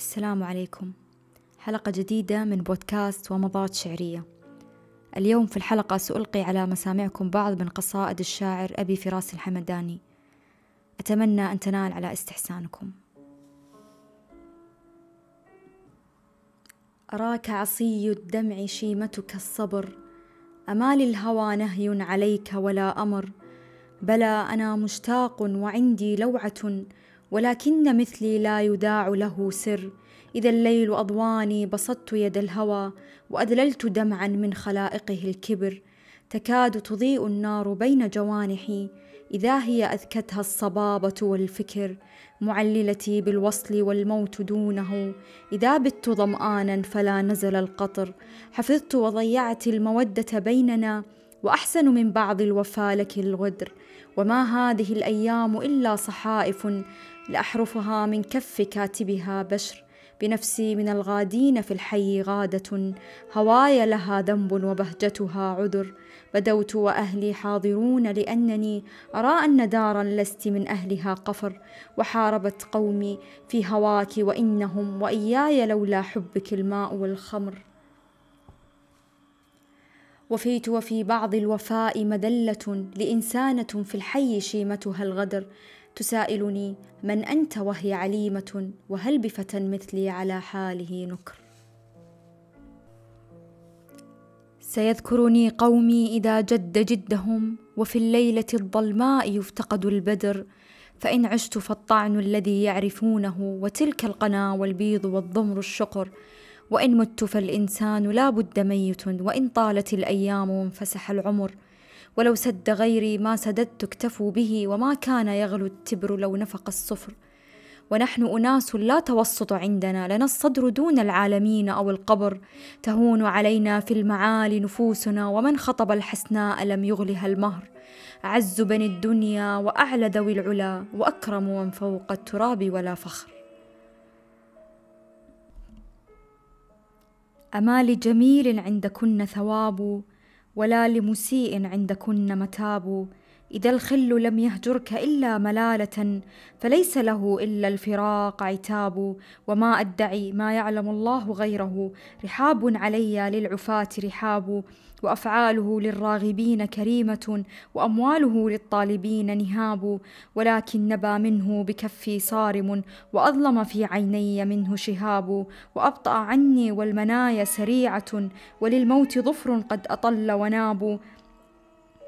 السلام عليكم. حلقة جديدة من بودكاست ومضات شعرية. اليوم في الحلقة سألقي على مسامعكم بعض من قصائد الشاعر أبي فراس الحمداني. أتمنى أن تنال على استحسانكم. أراك عصي الدمع شيمتك الصبر. أما للهوى نهي عليك ولا أمر. بلى أنا مشتاق وعندي لوعة. ولكن مثلي لا يداع له سر. إذا الليل أضواني بسطت يد الهوى وأدللت دمعا من خلائقه الكبر. تكاد تضيء النار بين جوانحي. إذا هي أذكتها الصبابة والفكر معللتي بالوصل والموت دونه. إذا بت ظمآنا فلا نزل القطر. حفظت وضيعت المودة بيننا وأحسن من بعض الوفا لك الغدر. وما هذه الأيام إلا صحائف لأحرفها من كف كاتبها بشر. بنفسي من الغادين في الحي غادة. هواي لها ذنب وبهجتها عذر. بدوت وأهلي حاضرون لأنني أرى أن دارا لست من أهلها قفر. وحاربت قومي في هواك وإنهم وإياي لولا حبك الماء والخمر. وفيت وفي بعض الوفاء مذلة لإنسانة في الحي شيمتها الغدر. تسائلني من أنت وهي عليمة؟ وهل بفتى مثلي على حاله نكر؟ سيذكرني قومي إذا جد جدهم وفي الليلة الظلماء يفتقد البدر. فإن عشت فالطعن الذي يعرفونه وتلك القنا والبيض والضمر الشقر. وإن مت فالإنسان لا بد ميت وإن طالت الأيام وانفسح العمر. ولو سد غيري ما سددت اكتفوا به وما كان يغلو التبر لو نفق الصفر. ونحن أناس لا توسط عندنا لنا الصدر دون العالمين أو القبر. تهون علينا في المعالي نفوسنا ومن خطب الحسناء لم يغلها المهر. أعز بني الدنيا وأعلى ذوي العلا وأكرم من فوق التراب ولا فخر. أما لجميل عندكن ثواب؟ ولا لمسيء عندكن متاب إذا الخل لم يهجرك إلا ملالة فليس له إلا الفراق عتاب وما أدعي ما يعلم الله غيره. رحاب علي للعفاة رحاب وأفعاله للراغبين كريمة وأمواله للطالبين نهاب. ولكن نبى منه بكفي صارم وأظلم في عيني منه شهاب. وأبطأ عني والمنايا سريعة وللموت ظفر قد أطل وناب.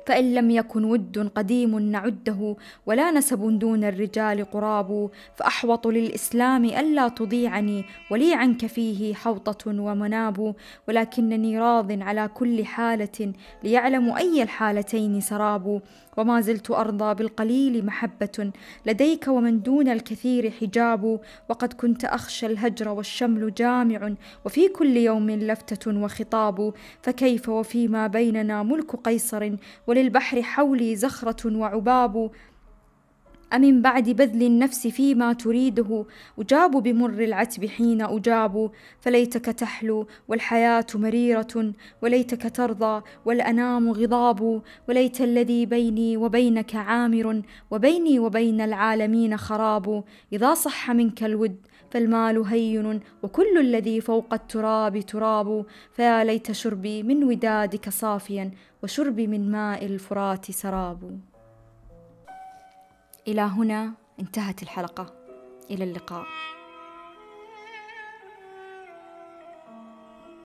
فإن لم يكن ود قديم نعده ولا نسب دون الرجال قراب فأحوط للإسلام ألا تضيعني ولي عنك فيه حوطة ومناب ولكنني راض على كل حالة ليعلم أي الحالتين سراب. وما زلت أرضى بالقليل محبة لديك ومن دون الكثير حجاب. وقد كنت أخشى الهجر والشمل جامع وفي كل يوم لفتة وخطاب. فكيف وفيما بيننا ملك قيصر وللبحر حولي زخرة وعباب أمن بعد بذل النفس فيما تريده؟ أجاب بمر العتب حين أجاب فليتك تحلو والحياة مريرة وليتك ترضى والأنام غضاب وليت الذي بيني وبينك عامر وبيني وبين العالمين خراب. إذا صح منك الود فالمال هين وكل الذي فوق التراب تراب. فيا ليت شربي من ودادك صافيا وشربي من ماء الفرات سراب. إلى هنا انتهت الحلقة. إلى اللقاء.